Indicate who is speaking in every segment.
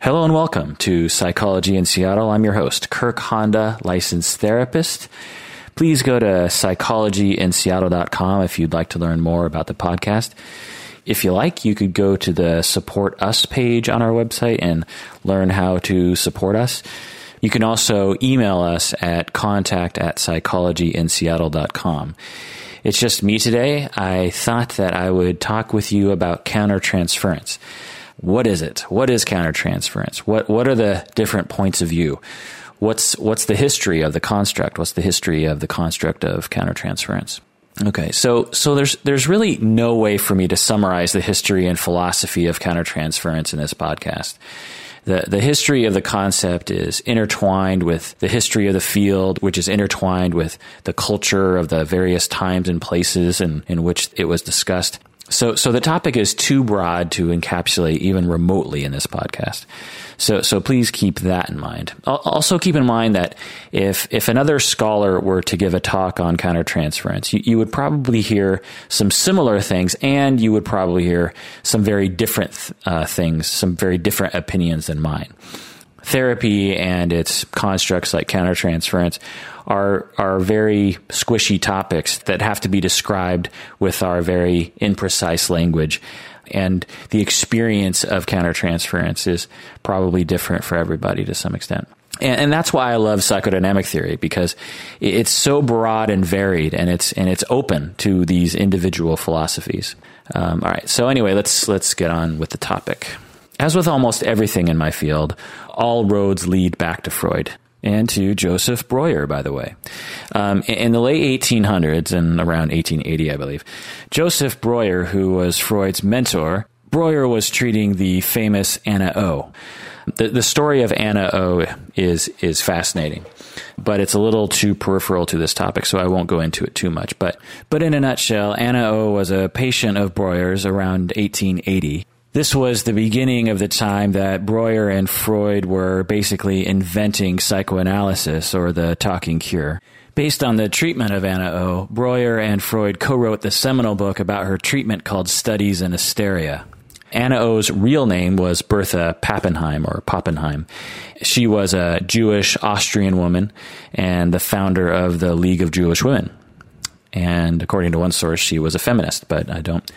Speaker 1: Hello and welcome to Psychology in Seattle. I'm your host, Kirk Honda, licensed therapist. Please go to psychologyinseattle.com if you'd like to learn more about the podcast. If you like, you could go to the support us page on our website and learn how to support us. You can also email us at contact at psychologyinseattle.com. It's just me today. I thought that I would talk with you about countertransference. What is it? What is countertransference? What what are the different points of view? What's what's the history of the construct? What's the history of the construct of countertransference? Okay, so so there's there's really no way for me to summarize the history and philosophy of countertransference in this podcast. The the history of the concept is intertwined with the history of the field, which is intertwined with the culture of the various times and places in, in which it was discussed. So, so the topic is too broad to encapsulate even remotely in this podcast. So, so please keep that in mind. Also keep in mind that if, if another scholar were to give a talk on countertransference, you, you would probably hear some similar things and you would probably hear some very different uh, things, some very different opinions than mine. Therapy and its constructs like countertransference are are very squishy topics that have to be described with our very imprecise language. And the experience of countertransference is probably different for everybody to some extent. And, and, that's why I love psychodynamic theory because it's so broad and varied, and it's and it's open to these individual philosophies. Um, all right. So anyway, let's let's get on with the topic. As with almost everything in my field, all roads lead back to Freud and to Joseph Breuer, by the way. Um, in the late 1800s and around 1880, I believe, Joseph Breuer, who was Freud's mentor, Breuer was treating the famous Anna O. The, the story of Anna O is is fascinating, but it's a little too peripheral to this topic, so I won't go into it too much. But but in a nutshell, Anna O was a patient of Breuer's around 1880 this was the beginning of the time that Breuer and Freud were basically inventing psychoanalysis or the talking cure. Based on the treatment of Anna O, Breuer and Freud co wrote the seminal book about her treatment called Studies in Hysteria. Anna O's real name was Bertha Pappenheim or Pappenheim. She was a Jewish Austrian woman and the founder of the League of Jewish Women. And according to one source, she was a feminist, but I don't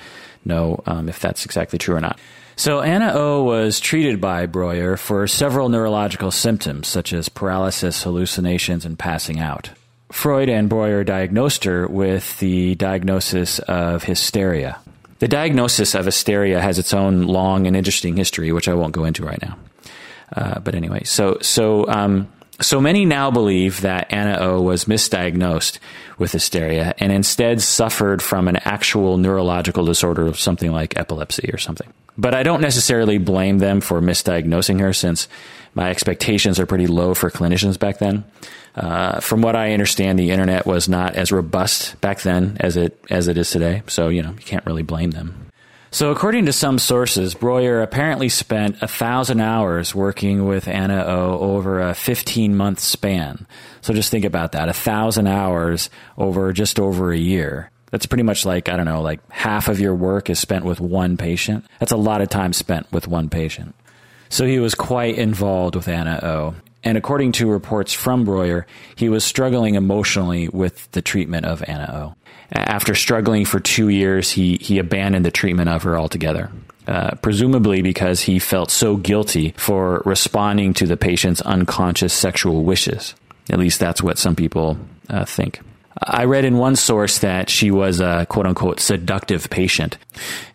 Speaker 1: know um, if that's exactly true or not. So Anna O was treated by Breuer for several neurological symptoms such as paralysis, hallucinations, and passing out. Freud and Breuer diagnosed her with the diagnosis of hysteria. The diagnosis of hysteria has its own long and interesting history, which I won't go into right now. Uh, but anyway, so so um, so many now believe that Anna O was misdiagnosed with hysteria and instead suffered from an actual neurological disorder of something like epilepsy or something. But I don't necessarily blame them for misdiagnosing her since my expectations are pretty low for clinicians back then. Uh, from what I understand, the internet was not as robust back then as it as it is today. So you know you can't really blame them. So, according to some sources, Breuer apparently spent a thousand hours working with Anna O over a 15 month span. So, just think about that a thousand hours over just over a year. That's pretty much like, I don't know, like half of your work is spent with one patient. That's a lot of time spent with one patient. So, he was quite involved with Anna O. And according to reports from Breuer, he was struggling emotionally with the treatment of Anna O. After struggling for two years, he, he abandoned the treatment of her altogether. Uh, presumably because he felt so guilty for responding to the patient's unconscious sexual wishes. At least that's what some people uh, think. I read in one source that she was a quote unquote seductive patient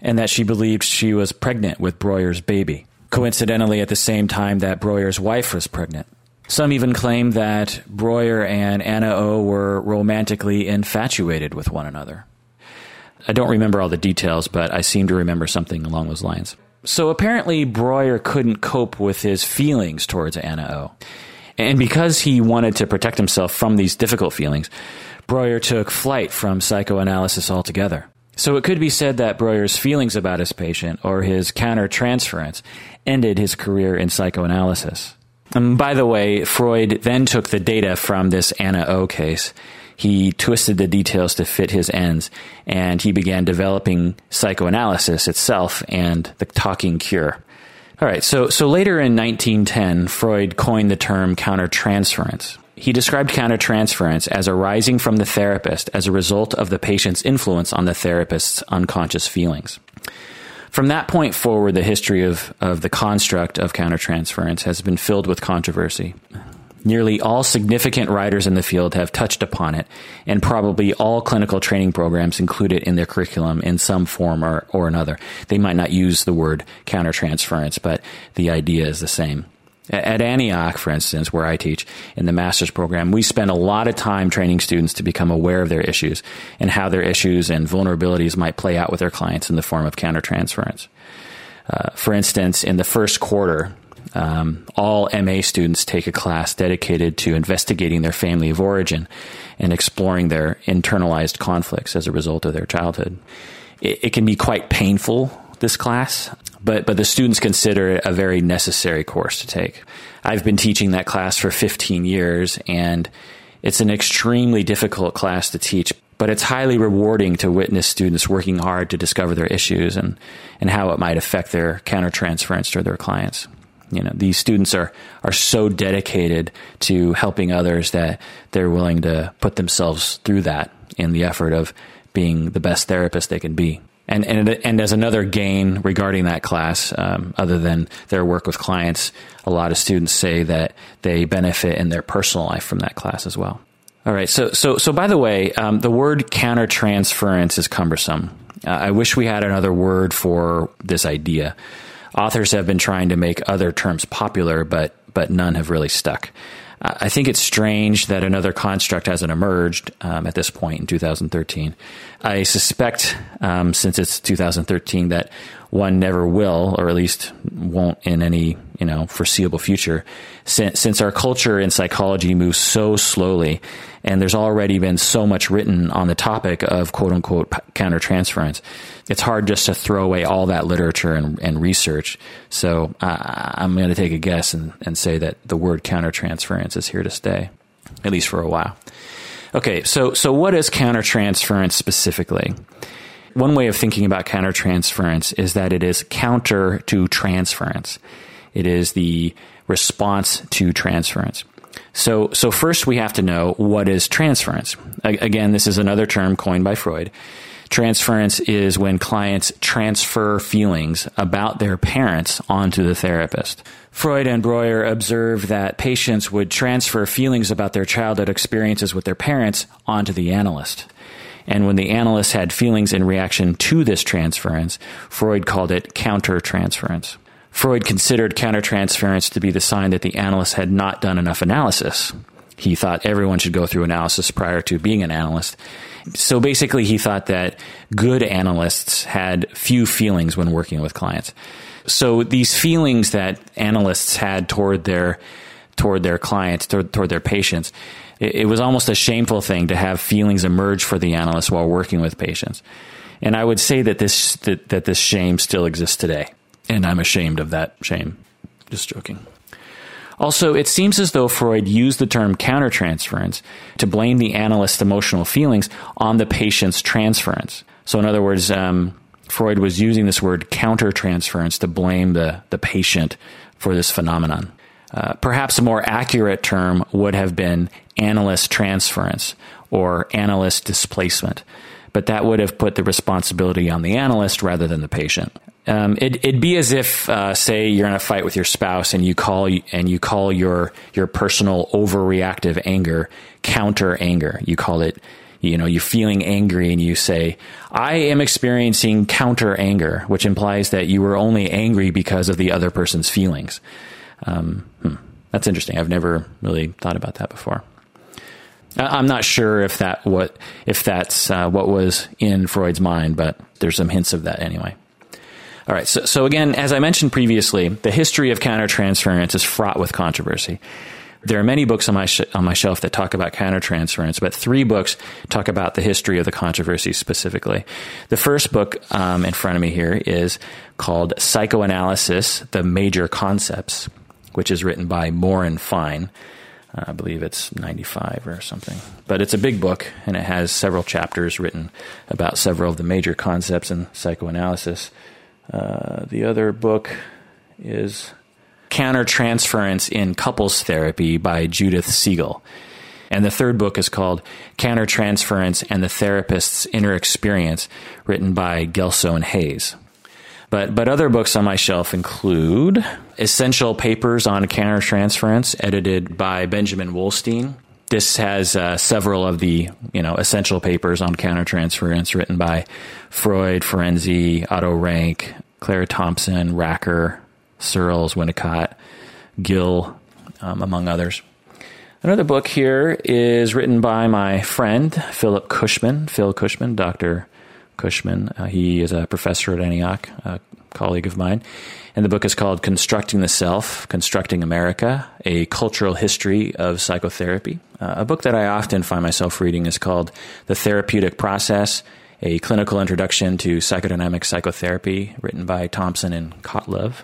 Speaker 1: and that she believed she was pregnant with Breuer's baby. Coincidentally, at the same time that Breuer's wife was pregnant. Some even claim that Breuer and Anna O were romantically infatuated with one another. I don't remember all the details, but I seem to remember something along those lines. So apparently, Breuer couldn't cope with his feelings towards Anna O. And because he wanted to protect himself from these difficult feelings, Breuer took flight from psychoanalysis altogether. So it could be said that Breuer's feelings about his patient or his countertransference ended his career in psychoanalysis. And by the way, Freud then took the data from this Anna O case. He twisted the details to fit his ends, and he began developing psychoanalysis itself and the talking cure. All right, so so later in 1910, Freud coined the term countertransference. He described countertransference as arising from the therapist as a result of the patient's influence on the therapist's unconscious feelings. From that point forward, the history of, of the construct of countertransference has been filled with controversy. Nearly all significant writers in the field have touched upon it, and probably all clinical training programs include it in their curriculum in some form or, or another. They might not use the word countertransference, but the idea is the same. At Antioch, for instance, where I teach in the master's program, we spend a lot of time training students to become aware of their issues and how their issues and vulnerabilities might play out with their clients in the form of countertransference. Uh, for instance, in the first quarter, um, all MA students take a class dedicated to investigating their family of origin and exploring their internalized conflicts as a result of their childhood. It, it can be quite painful, this class, but, but the students consider it a very necessary course to take. I've been teaching that class for 15 years, and it's an extremely difficult class to teach, but it's highly rewarding to witness students working hard to discover their issues and, and how it might affect their countertransference to their clients you know these students are are so dedicated to helping others that they're willing to put themselves through that in the effort of being the best therapist they can be. And and and as another gain regarding that class, um, other than their work with clients, a lot of students say that they benefit in their personal life from that class as well. All right. So so so by the way, um, the word countertransference is cumbersome. Uh, I wish we had another word for this idea authors have been trying to make other terms popular, but but none have really stuck. I think it's strange that another construct hasn't emerged um, at this point in 2013. I suspect, um, since it's 2013, that one never will, or at least won't in any you know foreseeable future, since, since our culture and psychology moves so slowly, and there's already been so much written on the topic of quote unquote countertransference. It's hard just to throw away all that literature and, and research. So uh, I'm going to take a guess and, and say that the word countertransference is here to stay, at least for a while. Okay, so so what is countertransference specifically? One way of thinking about countertransference is that it is counter to transference. It is the response to transference. So, so first we have to know what is transference. Again, this is another term coined by Freud. Transference is when clients transfer feelings about their parents onto the therapist. Freud and Breuer observed that patients would transfer feelings about their childhood experiences with their parents onto the analyst. And when the analyst had feelings in reaction to this transference, Freud called it countertransference. Freud considered countertransference to be the sign that the analyst had not done enough analysis. He thought everyone should go through analysis prior to being an analyst. So basically, he thought that good analysts had few feelings when working with clients. So these feelings that analysts had toward their toward their clients, toward, toward their patients, it, it was almost a shameful thing to have feelings emerge for the analyst while working with patients. And I would say that this that, that this shame still exists today, and I'm ashamed of that shame. Just joking. Also, it seems as though Freud used the term countertransference to blame the analyst's emotional feelings on the patient's transference. So, in other words, um, Freud was using this word countertransference to blame the, the patient for this phenomenon. Uh, perhaps a more accurate term would have been analyst transference or analyst displacement, but that would have put the responsibility on the analyst rather than the patient. Um, it, would be as if, uh, say, you're in a fight with your spouse and you call and you call your your personal overreactive anger counter anger. You call it, you know, you're feeling angry and you say, "I am experiencing counter anger," which implies that you were only angry because of the other person's feelings. Um, hmm, that's interesting. I've never really thought about that before. I'm not sure if that what if that's uh, what was in Freud's mind, but there's some hints of that anyway. All right. So, so again, as I mentioned previously, the history of countertransference is fraught with controversy. There are many books on my sh- on my shelf that talk about countertransference, but three books talk about the history of the controversy specifically. The first book um, in front of me here is called Psychoanalysis: The Major Concepts, which is written by Moore and Fine. Uh, I believe it's 95 or something. But it's a big book, and it has several chapters written about several of the major concepts in psychoanalysis. Uh, the other book is Countertransference in Couples Therapy by Judith Siegel. And the third book is called Countertransference and the Therapist's Inner Experience, written by Gelso and Hayes. But, but other books on my shelf include Essential Papers on Countertransference, edited by Benjamin Wolstein. This has uh, several of the you know essential papers on countertransference written by Freud, Ferenczi, Otto Rank, Clara Thompson, Racker, Searles, Winnicott, Gill, um, among others. Another book here is written by my friend Philip Cushman, Phil Cushman, Dr. Cushman. Uh, he is a professor at Antioch, a colleague of mine. And the book is called Constructing the Self, Constructing America, A Cultural History of Psychotherapy. Uh, a book that I often find myself reading is called The Therapeutic Process, A Clinical Introduction to Psychodynamic Psychotherapy, written by Thompson and Cotlove.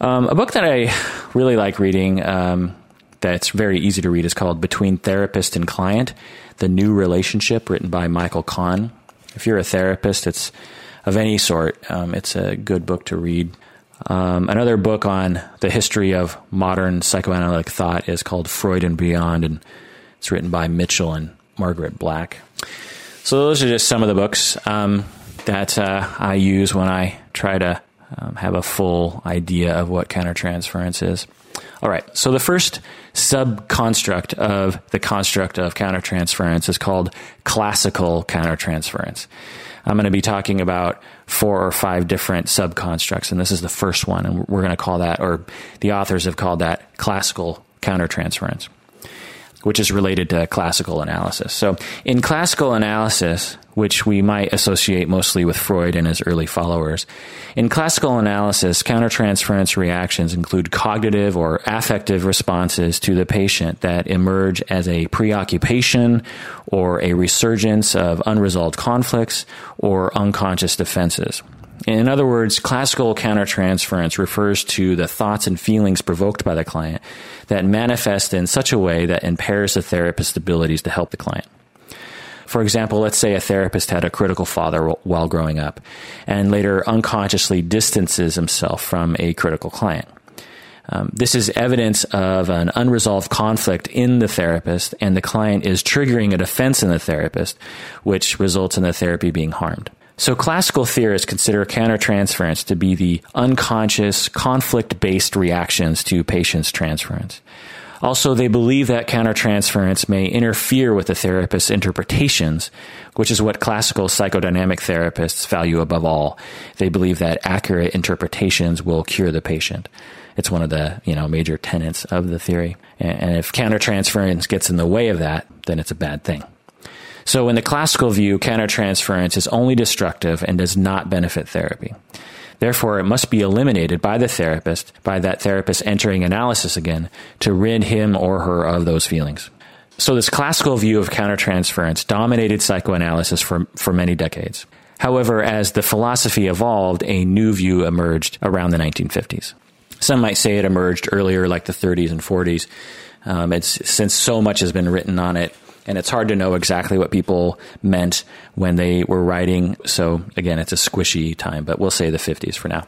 Speaker 1: Um, a book that I really like reading um, that's very easy to read is called Between Therapist and Client The New Relationship, written by Michael Kahn. If you're a therapist, it's of any sort, um, it's a good book to read. Um, another book on the history of modern psychoanalytic thought is called Freud and Beyond, and it's written by Mitchell and Margaret Black. So those are just some of the books um, that uh, I use when I try to um, have a full idea of what countertransference is. All right, so the first sub construct of the construct of countertransference is called classical countertransference. I'm going to be talking about four or five different sub constructs, and this is the first one, and we're going to call that, or the authors have called that classical countertransference which is related to classical analysis. So, in classical analysis, which we might associate mostly with Freud and his early followers, in classical analysis, countertransference reactions include cognitive or affective responses to the patient that emerge as a preoccupation or a resurgence of unresolved conflicts or unconscious defenses. In other words, classical countertransference refers to the thoughts and feelings provoked by the client that manifest in such a way that impairs the therapist's abilities to help the client. For example, let's say a therapist had a critical father while growing up and later unconsciously distances himself from a critical client. Um, this is evidence of an unresolved conflict in the therapist, and the client is triggering a defense in the therapist, which results in the therapy being harmed. So classical theorists consider countertransference to be the unconscious, conflict-based reactions to patient's transference. Also, they believe that countertransference may interfere with the therapist's interpretations, which is what classical psychodynamic therapists value above all. They believe that accurate interpretations will cure the patient. It's one of the, you know, major tenets of the theory. And if countertransference gets in the way of that, then it's a bad thing. So, in the classical view, countertransference is only destructive and does not benefit therapy. Therefore, it must be eliminated by the therapist, by that therapist entering analysis again, to rid him or her of those feelings. So, this classical view of countertransference dominated psychoanalysis for, for many decades. However, as the philosophy evolved, a new view emerged around the 1950s. Some might say it emerged earlier, like the 30s and 40s. Um, it's since so much has been written on it, and it's hard to know exactly what people meant when they were writing. So again, it's a squishy time, but we'll say the 50s for now.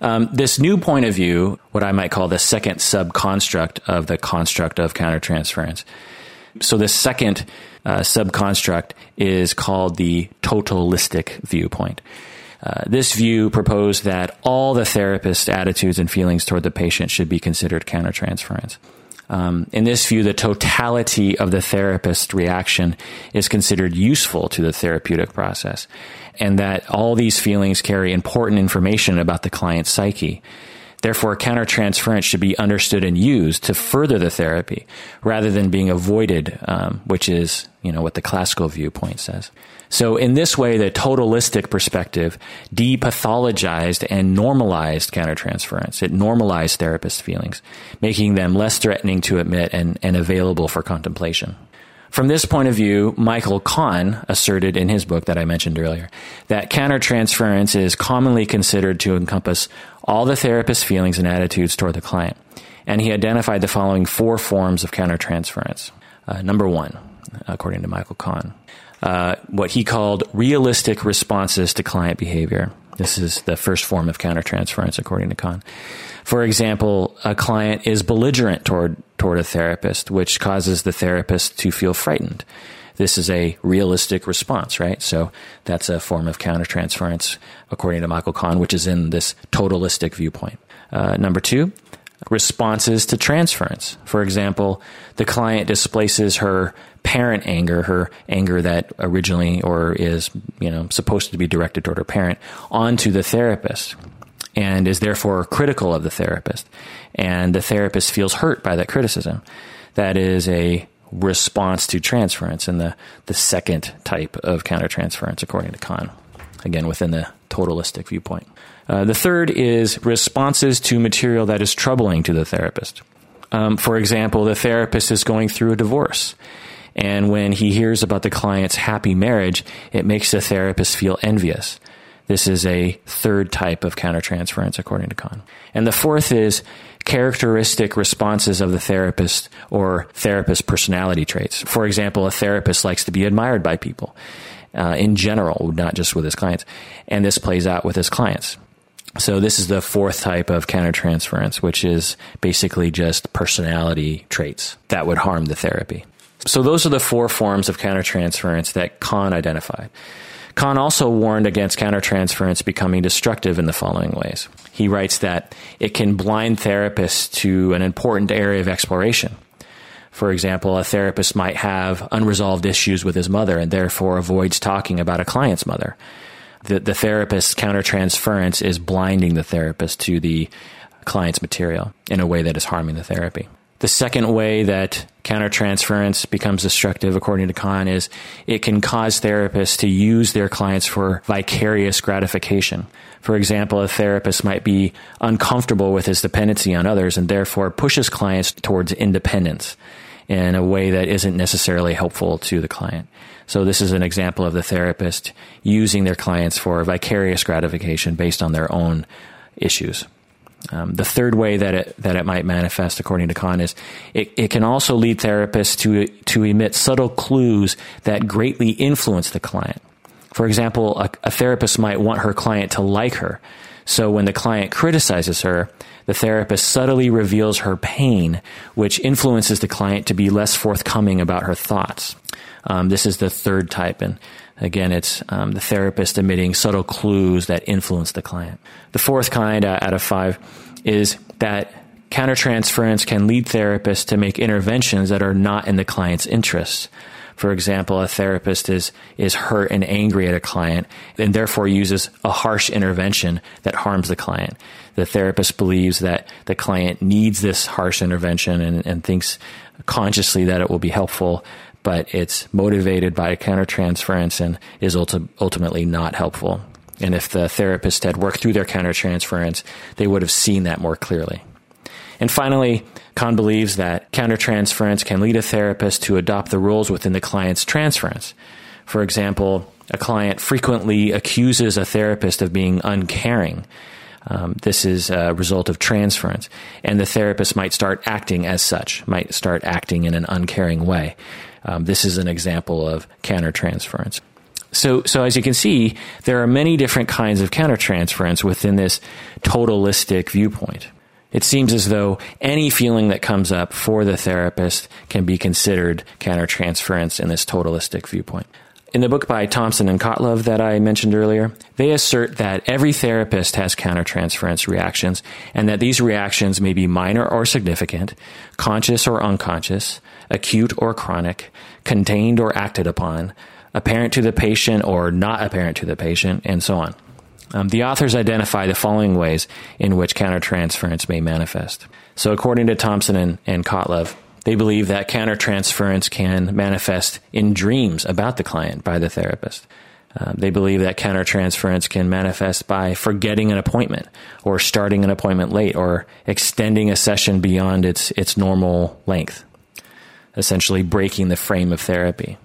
Speaker 1: Um, this new point of view, what I might call the second subconstruct of the construct of countertransference. So the second uh, subconstruct is called the totalistic viewpoint. Uh, this view proposed that all the therapist's attitudes and feelings toward the patient should be considered countertransference. Um, in this view, the totality of the therapist's reaction is considered useful to the therapeutic process, and that all these feelings carry important information about the client's psyche. Therefore, countertransference should be understood and used to further the therapy rather than being avoided, um, which is, you know, what the classical viewpoint says. So in this way, the totalistic perspective depathologized and normalized countertransference. It normalized therapist feelings, making them less threatening to admit and, and available for contemplation. From this point of view, Michael Kahn asserted in his book that I mentioned earlier that countertransference is commonly considered to encompass all the therapist's feelings and attitudes toward the client. And he identified the following four forms of countertransference. Uh, number one, according to Michael Kahn, uh, what he called realistic responses to client behavior. This is the first form of countertransference, according to Kahn. For example, a client is belligerent toward, toward a therapist, which causes the therapist to feel frightened. This is a realistic response, right? So that's a form of countertransference, according to Michael Kahn, which is in this totalistic viewpoint. Uh, number two, responses to transference. For example, the client displaces her parent anger, her anger that originally or is, you know, supposed to be directed toward her parent onto the therapist and is therefore critical of the therapist. And the therapist feels hurt by that criticism. That is a response to transference and the, the second type of countertransference according to Kahn. Again, within the totalistic viewpoint. Uh, the third is responses to material that is troubling to the therapist. Um, for example, the therapist is going through a divorce. And when he hears about the client's happy marriage, it makes the therapist feel envious. This is a third type of countertransference, according to Kahn. And the fourth is characteristic responses of the therapist or therapist personality traits. For example, a therapist likes to be admired by people uh, in general, not just with his clients. And this plays out with his clients. So this is the fourth type of countertransference, which is basically just personality traits that would harm the therapy. So those are the four forms of countertransference that Kahn identified. Kahn also warned against countertransference becoming destructive in the following ways. He writes that it can blind therapists to an important area of exploration. For example, a therapist might have unresolved issues with his mother and therefore avoids talking about a client's mother the, the therapist's countertransference is blinding the therapist to the client's material in a way that is harming the therapy. The second way that countertransference becomes destructive, according to Kahn, is it can cause therapists to use their clients for vicarious gratification. For example, a therapist might be uncomfortable with his dependency on others and therefore pushes clients towards independence in a way that isn't necessarily helpful to the client. So this is an example of the therapist using their clients for vicarious gratification based on their own issues. Um, the third way that it that it might manifest, according to Kahn, is it, it can also lead therapists to to emit subtle clues that greatly influence the client. For example, a, a therapist might want her client to like her, so when the client criticizes her, the therapist subtly reveals her pain, which influences the client to be less forthcoming about her thoughts. Um, this is the third type, and again, it's um, the therapist emitting subtle clues that influence the client. The fourth kind uh, out of five is that countertransference can lead therapists to make interventions that are not in the client's interests. For example, a therapist is, is hurt and angry at a client and therefore uses a harsh intervention that harms the client. The therapist believes that the client needs this harsh intervention and, and thinks consciously that it will be helpful, but it's motivated by countertransference and is ulti- ultimately not helpful. And if the therapist had worked through their countertransference, they would have seen that more clearly. And finally, Kahn believes that countertransference can lead a therapist to adopt the rules within the client's transference. For example, a client frequently accuses a therapist of being uncaring. Um, this is a result of transference, and the therapist might start acting as such, might start acting in an uncaring way. Um, this is an example of countertransference. So, so as you can see, there are many different kinds of countertransference within this totalistic viewpoint. It seems as though any feeling that comes up for the therapist can be considered countertransference in this totalistic viewpoint. In the book by Thompson and Cotlove that I mentioned earlier, they assert that every therapist has countertransference reactions and that these reactions may be minor or significant, conscious or unconscious, acute or chronic, contained or acted upon, apparent to the patient or not apparent to the patient, and so on. Um, the authors identify the following ways in which countertransference may manifest. So, according to Thompson and, and Cotlove, they believe that countertransference can manifest in dreams about the client by the therapist. Uh, they believe that countertransference can manifest by forgetting an appointment or starting an appointment late or extending a session beyond its, its normal length essentially breaking the frame of therapy.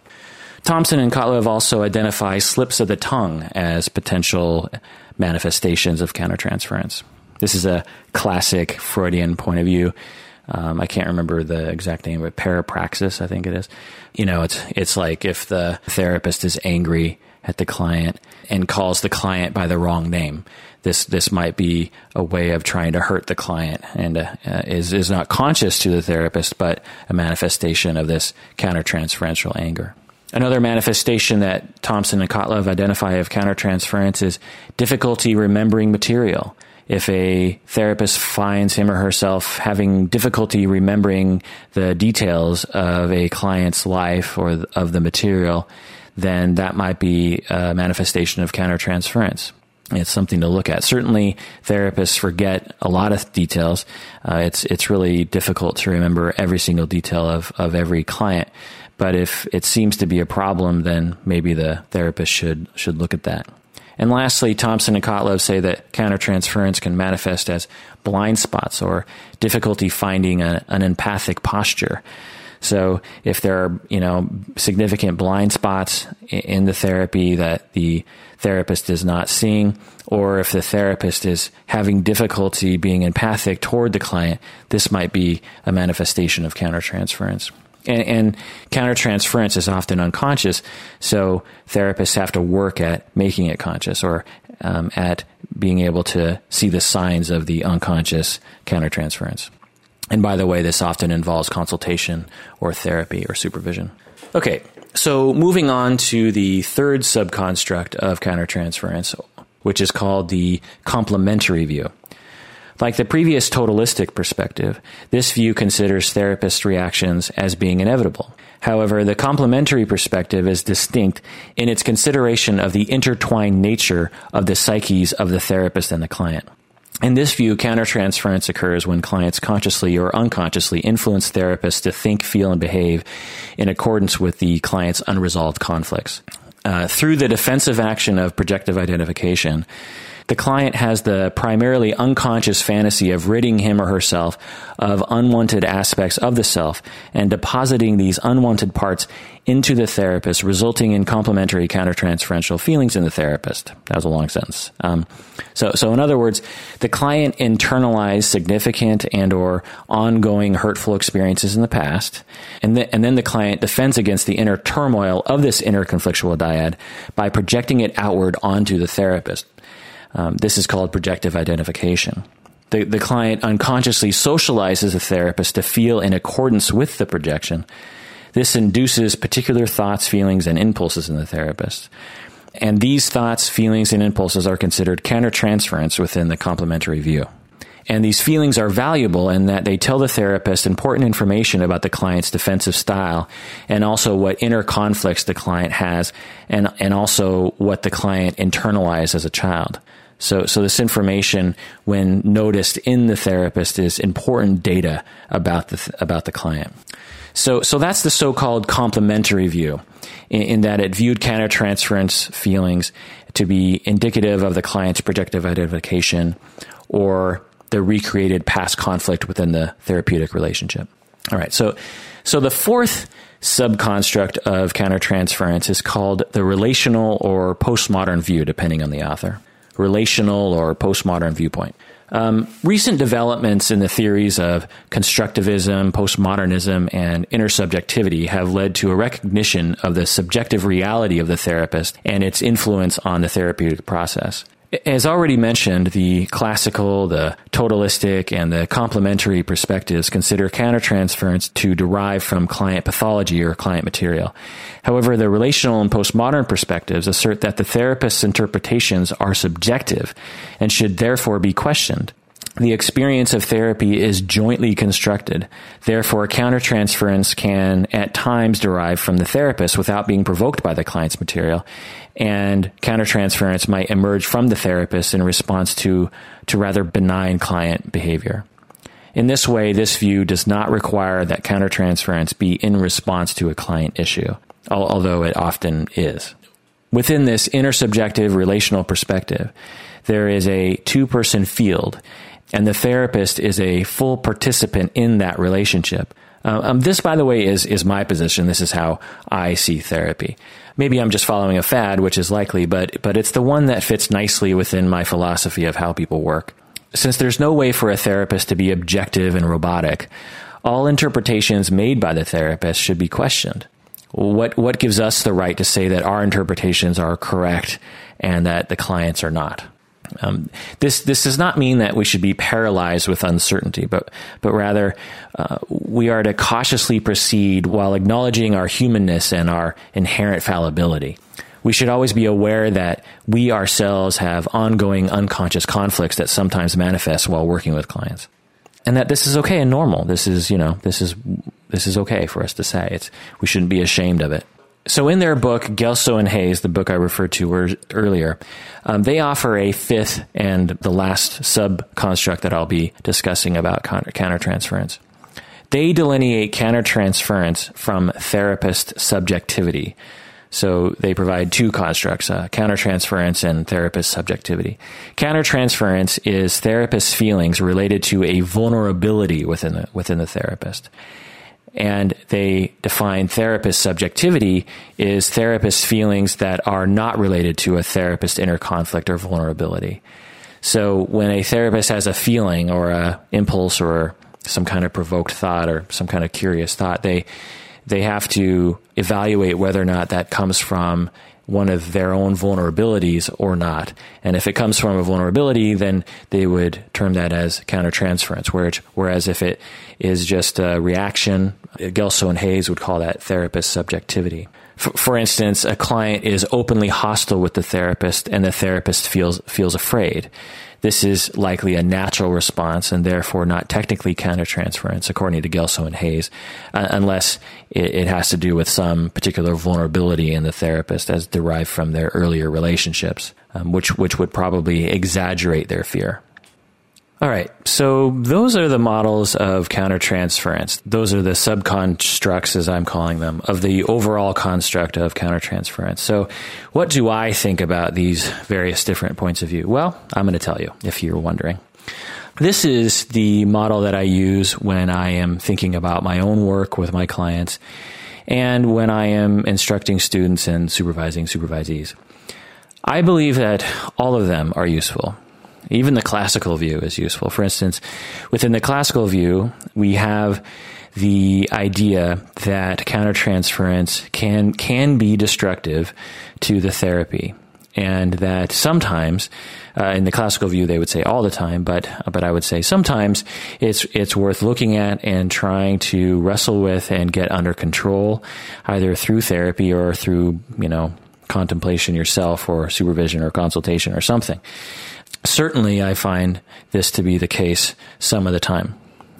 Speaker 1: Thompson and Cotlove also identify slips of the tongue as potential manifestations of countertransference. This is a classic Freudian point of view. Um, I can't remember the exact name, but parapraxis, I think it is. You know, it's it's like if the therapist is angry at the client and calls the client by the wrong name. This this might be a way of trying to hurt the client and uh, uh, is is not conscious to the therapist, but a manifestation of this countertransferential anger. Another manifestation that Thompson and Cotlove identify of countertransference is difficulty remembering material. If a therapist finds him or herself having difficulty remembering the details of a client's life or of the material, then that might be a manifestation of countertransference. It's something to look at. Certainly, therapists forget a lot of details. Uh, it's it's really difficult to remember every single detail of, of every client. But if it seems to be a problem, then maybe the therapist should should look at that. And lastly, Thompson and Cotlove say that countertransference can manifest as blind spots or difficulty finding a, an empathic posture. So if there are, you know, significant blind spots in the therapy that the therapist is not seeing, or if the therapist is having difficulty being empathic toward the client, this might be a manifestation of countertransference. And, and countertransference is often unconscious, so therapists have to work at making it conscious or um, at being able to see the signs of the unconscious countertransference. And by the way, this often involves consultation or therapy or supervision. Okay, so moving on to the third subconstruct of countertransference, which is called the complementary view. Like the previous totalistic perspective, this view considers therapist reactions as being inevitable. However, the complementary perspective is distinct in its consideration of the intertwined nature of the psyches of the therapist and the client. In this view, countertransference occurs when clients consciously or unconsciously influence therapists to think, feel, and behave in accordance with the client's unresolved conflicts. Uh, through the defensive action of projective identification, the client has the primarily unconscious fantasy of ridding him or herself of unwanted aspects of the self and depositing these unwanted parts into the therapist, resulting in complementary countertransferential feelings in the therapist. That was a long sentence. Um, so, so in other words, the client internalized significant and or ongoing hurtful experiences in the past, and, the, and then the client defends against the inner turmoil of this inner conflictual dyad by projecting it outward onto the therapist. Um, this is called projective identification. The, the client unconsciously socializes the therapist to feel in accordance with the projection. This induces particular thoughts, feelings, and impulses in the therapist. And these thoughts, feelings, and impulses are considered countertransference within the complementary view. And these feelings are valuable in that they tell the therapist important information about the client's defensive style and also what inner conflicts the client has and, and also what the client internalized as a child. So, so this information, when noticed in the therapist, is important data about the about the client. So, so that's the so-called complementary view, in, in that it viewed countertransference feelings to be indicative of the client's projective identification or the recreated past conflict within the therapeutic relationship. All right. So, so the fourth subconstruct of countertransference is called the relational or postmodern view, depending on the author relational or postmodern viewpoint. Um, recent developments in the theories of constructivism, postmodernism, and intersubjectivity have led to a recognition of the subjective reality of the therapist and its influence on the therapeutic process. As already mentioned, the classical, the totalistic, and the complementary perspectives consider countertransference to derive from client pathology or client material. However, the relational and postmodern perspectives assert that the therapist's interpretations are subjective and should therefore be questioned. The experience of therapy is jointly constructed. Therefore, countertransference can at times derive from the therapist without being provoked by the client's material. And countertransference might emerge from the therapist in response to, to rather benign client behavior. In this way, this view does not require that countertransference be in response to a client issue, although it often is. Within this intersubjective relational perspective, there is a two person field and the therapist is a full participant in that relationship. Uh, um, this, by the way, is is my position. This is how I see therapy. Maybe I'm just following a fad, which is likely, but but it's the one that fits nicely within my philosophy of how people work. Since there's no way for a therapist to be objective and robotic, all interpretations made by the therapist should be questioned. What what gives us the right to say that our interpretations are correct and that the clients are not? Um, this this does not mean that we should be paralyzed with uncertainty, but but rather uh, we are to cautiously proceed while acknowledging our humanness and our inherent fallibility. We should always be aware that we ourselves have ongoing unconscious conflicts that sometimes manifest while working with clients, and that this is okay and normal. This is you know this is this is okay for us to say. It's we shouldn't be ashamed of it so in their book Gelso and Hayes, the book I referred to earlier, um, they offer a fifth and the last sub construct that I'll be discussing about counter- countertransference. They delineate countertransference from therapist subjectivity. So they provide two constructs, uh, countertransference and therapist subjectivity. Countertransference is therapist feelings related to a vulnerability within the, within the therapist and they define therapist subjectivity is therapist feelings that are not related to a therapist inner conflict or vulnerability. So when a therapist has a feeling or a impulse or some kind of provoked thought or some kind of curious thought, they they have to evaluate whether or not that comes from one of their own vulnerabilities or not. And if it comes from a vulnerability, then they would term that as countertransference. Whereas if it is just a reaction, Gelso and Hayes would call that therapist subjectivity. For, instance, a client is openly hostile with the therapist and the therapist feels, feels afraid. This is likely a natural response and therefore not technically countertransference, according to Gelso and Hayes, uh, unless it, it, has to do with some particular vulnerability in the therapist as derived from their earlier relationships, um, which, which would probably exaggerate their fear. All right. So those are the models of countertransference. Those are the subconstructs, as I'm calling them, of the overall construct of countertransference. So what do I think about these various different points of view? Well, I'm going to tell you if you're wondering. This is the model that I use when I am thinking about my own work with my clients and when I am instructing students and supervising supervisees. I believe that all of them are useful. Even the classical view is useful. For instance, within the classical view, we have the idea that countertransference can can be destructive to the therapy, and that sometimes, uh, in the classical view, they would say all the time, but but I would say sometimes it's it's worth looking at and trying to wrestle with and get under control, either through therapy or through you know contemplation yourself or supervision or consultation or something. Certainly, I find this to be the case some of the time.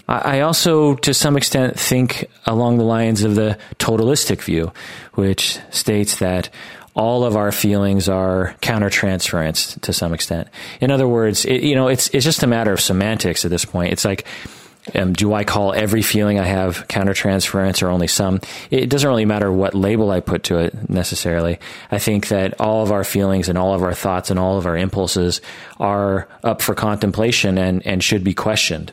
Speaker 1: I also, to some extent, think along the lines of the totalistic view, which states that all of our feelings are countertransference to some extent. In other words, it, you know, it's it's just a matter of semantics at this point. It's like um, do I call every feeling I have countertransference or only some? It doesn't really matter what label I put to it necessarily. I think that all of our feelings and all of our thoughts and all of our impulses are up for contemplation and, and should be questioned.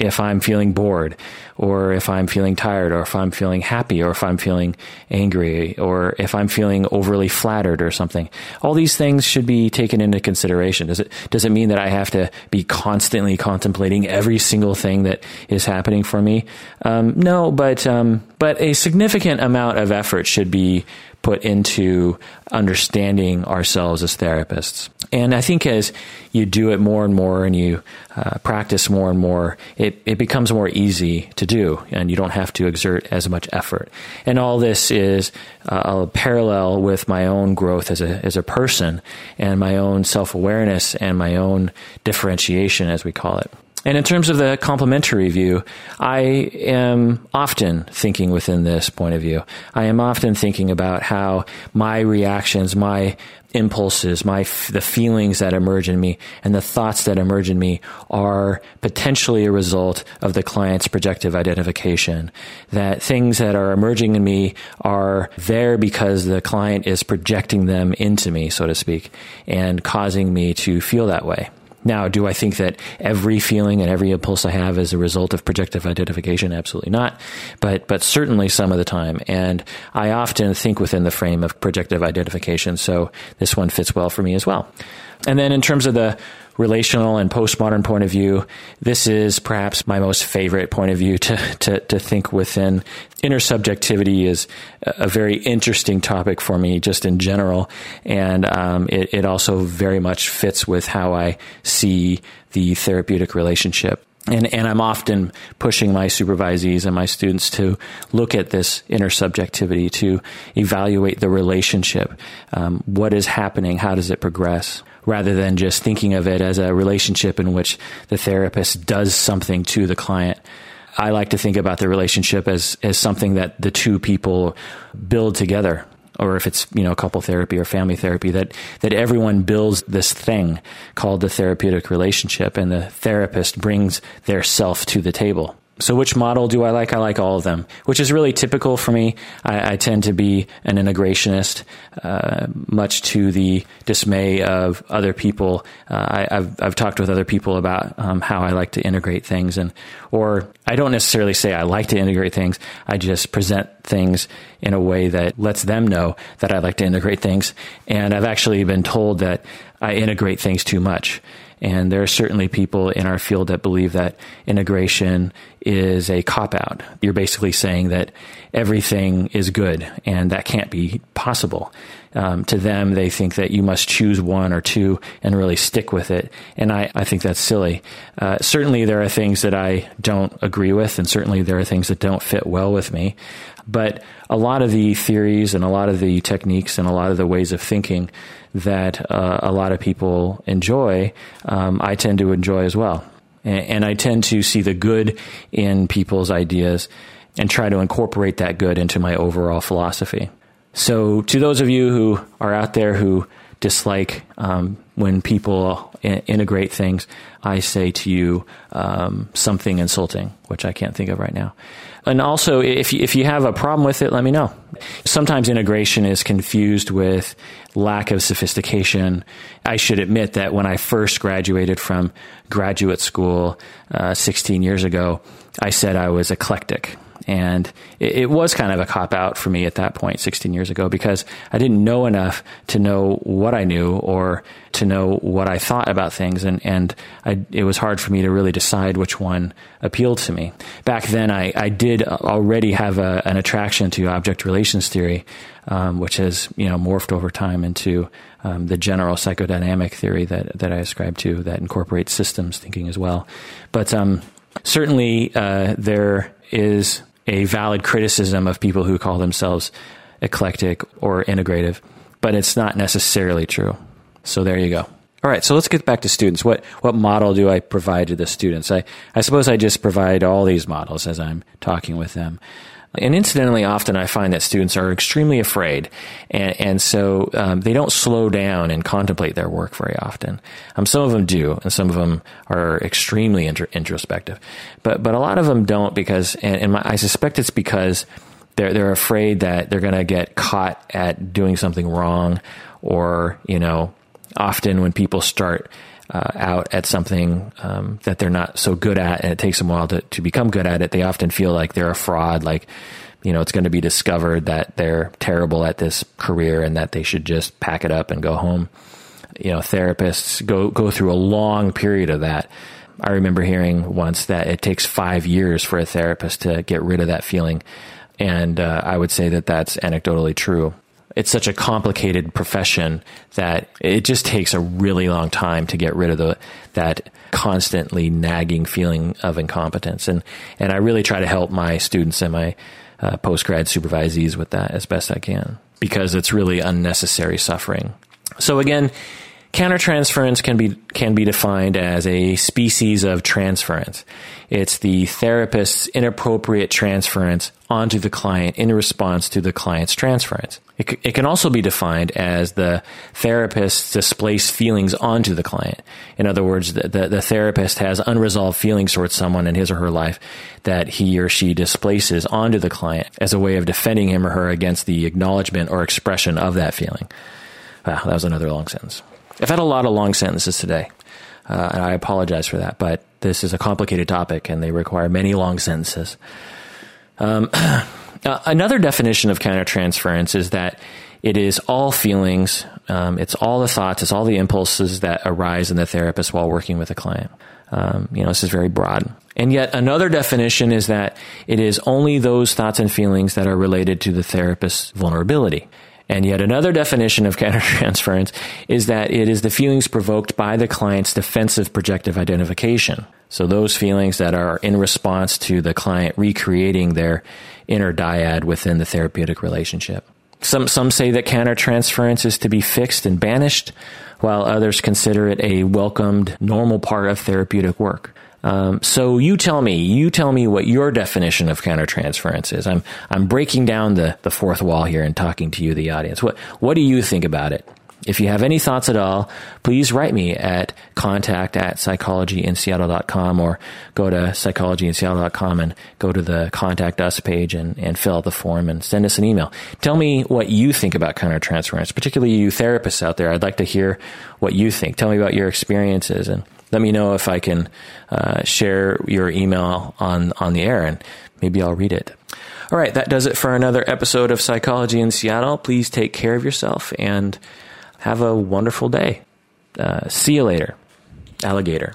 Speaker 1: If I'm feeling bored, or if I'm feeling tired, or if I'm feeling happy, or if I'm feeling angry, or if I'm feeling overly flattered or something. All these things should be taken into consideration. Does it, does it mean that I have to be constantly contemplating every single thing that is happening for me? Um, no, but, um, but a significant amount of effort should be put into understanding ourselves as therapists. And I think as you do it more and more and you uh, practice more and more, it, it becomes more easy to do and you don't have to exert as much effort. And all this is uh, a parallel with my own growth as a, as a person and my own self awareness and my own differentiation, as we call it. And in terms of the complementary view, I am often thinking within this point of view. I am often thinking about how my reactions, my impulses, my the feelings that emerge in me, and the thoughts that emerge in me are potentially a result of the client's projective identification. That things that are emerging in me are there because the client is projecting them into me, so to speak, and causing me to feel that way. Now, do I think that every feeling and every impulse I have is a result of projective identification? Absolutely not. But, but certainly some of the time. And I often think within the frame of projective identification. So this one fits well for me as well. And then in terms of the relational and postmodern point of view, this is perhaps my most favorite point of view to, to, to think within. Intersubjectivity is a very interesting topic for me just in general. And um, it, it also very much fits with how I see the therapeutic relationship and and I'm often pushing my supervisees and my students to look at this intersubjectivity to evaluate the relationship. Um, what is happening? How does it progress? Rather than just thinking of it as a relationship in which the therapist does something to the client. I like to think about the relationship as as something that the two people build together or if it's you know couple therapy or family therapy that that everyone builds this thing called the therapeutic relationship and the therapist brings their self to the table so, which model do I like? I like all of them, which is really typical for me. I, I tend to be an integrationist, uh, much to the dismay of other people. Uh, I, have I've talked with other people about um, how I like to integrate things, and or I don't necessarily say I like to integrate things. I just present things in a way that lets them know that I like to integrate things. And I've actually been told that I integrate things too much. And there are certainly people in our field that believe that integration is a cop out. You're basically saying that everything is good, and that can't be possible. Um, to them, they think that you must choose one or two and really stick with it. And I, I think that's silly. Uh, certainly, there are things that I don't agree with, and certainly there are things that don't fit well with me. But a lot of the theories and a lot of the techniques and a lot of the ways of thinking that uh, a lot of people enjoy, um, I tend to enjoy as well. And, and I tend to see the good in people's ideas and try to incorporate that good into my overall philosophy. So, to those of you who are out there who dislike um, when people integrate things, I say to you um, something insulting, which I can't think of right now. And also, if you, if you have a problem with it, let me know. Sometimes integration is confused with lack of sophistication. I should admit that when I first graduated from graduate school uh, 16 years ago, I said I was eclectic. And it, it was kind of a cop out for me at that point, 16 years ago, because I didn't know enough to know what I knew or to know what I thought about things. And, and I, it was hard for me to really decide which one appealed to me. Back then, I, I did already have a, an attraction to object relations theory, um, which has, you know, morphed over time into um, the general psychodynamic theory that, that I ascribe to that incorporates systems thinking as well. But um, certainly, uh, there is a valid criticism of people who call themselves eclectic or integrative, but it's not necessarily true. So there you go. All right, so let's get back to students. What what model do I provide to the students? I, I suppose I just provide all these models as I'm talking with them. And incidentally, often I find that students are extremely afraid, and, and so um, they don't slow down and contemplate their work very often. Um, some of them do, and some of them are extremely inter- introspective, but but a lot of them don't because, and, and my, I suspect it's because they're they're afraid that they're going to get caught at doing something wrong, or you know, often when people start uh, out at something um, that they're not so good at, and it takes them a while to, to become good at it, they often feel like they're a fraud. Like, you know, it's going to be discovered that they're terrible at this career and that they should just pack it up and go home. You know, therapists go go through a long period of that. I remember hearing once that it takes five years for a therapist to get rid of that feeling, and uh, I would say that that's anecdotally true it's such a complicated profession that it just takes a really long time to get rid of the that constantly nagging feeling of incompetence and and I really try to help my students and my uh, post grad supervisees with that as best I can because it's really unnecessary suffering. So again, Countertransference can be can be defined as a species of transference. It's the therapist's inappropriate transference onto the client in response to the client's transference. It, it can also be defined as the therapist's displaced feelings onto the client. In other words, the, the, the therapist has unresolved feelings towards someone in his or her life that he or she displaces onto the client as a way of defending him or her against the acknowledgement or expression of that feeling. Wow, that was another long sentence. I've had a lot of long sentences today, uh, and I apologize for that, but this is a complicated topic and they require many long sentences. Um, uh, another definition of countertransference is that it is all feelings Um, it's all the thoughts, it's all the impulses that arise in the therapist while working with a client. Um, you know, this is very broad. And yet another definition is that it is only those thoughts and feelings that are related to the therapist's vulnerability. And yet another definition of countertransference is that it is the feelings provoked by the client's defensive projective identification. So those feelings that are in response to the client recreating their inner dyad within the therapeutic relationship. Some, some say that countertransference is to be fixed and banished, while others consider it a welcomed, normal part of therapeutic work. Um, so you tell me, you tell me what your definition of countertransference is. I'm, I'm breaking down the, the fourth wall here and talking to you, the audience. What, what do you think about it? If you have any thoughts at all, please write me at contact at psychologyinseattle.com or go to psychologyinseattle.com and go to the contact us page and, and fill out the form and send us an email. Tell me what you think about countertransference, particularly you therapists out there. I'd like to hear what you think. Tell me about your experiences and let me know if I can uh, share your email on, on the air and maybe I'll read it. All right, that does it for another episode of Psychology in Seattle. Please take care of yourself and have a wonderful day. Uh, see you later, alligator.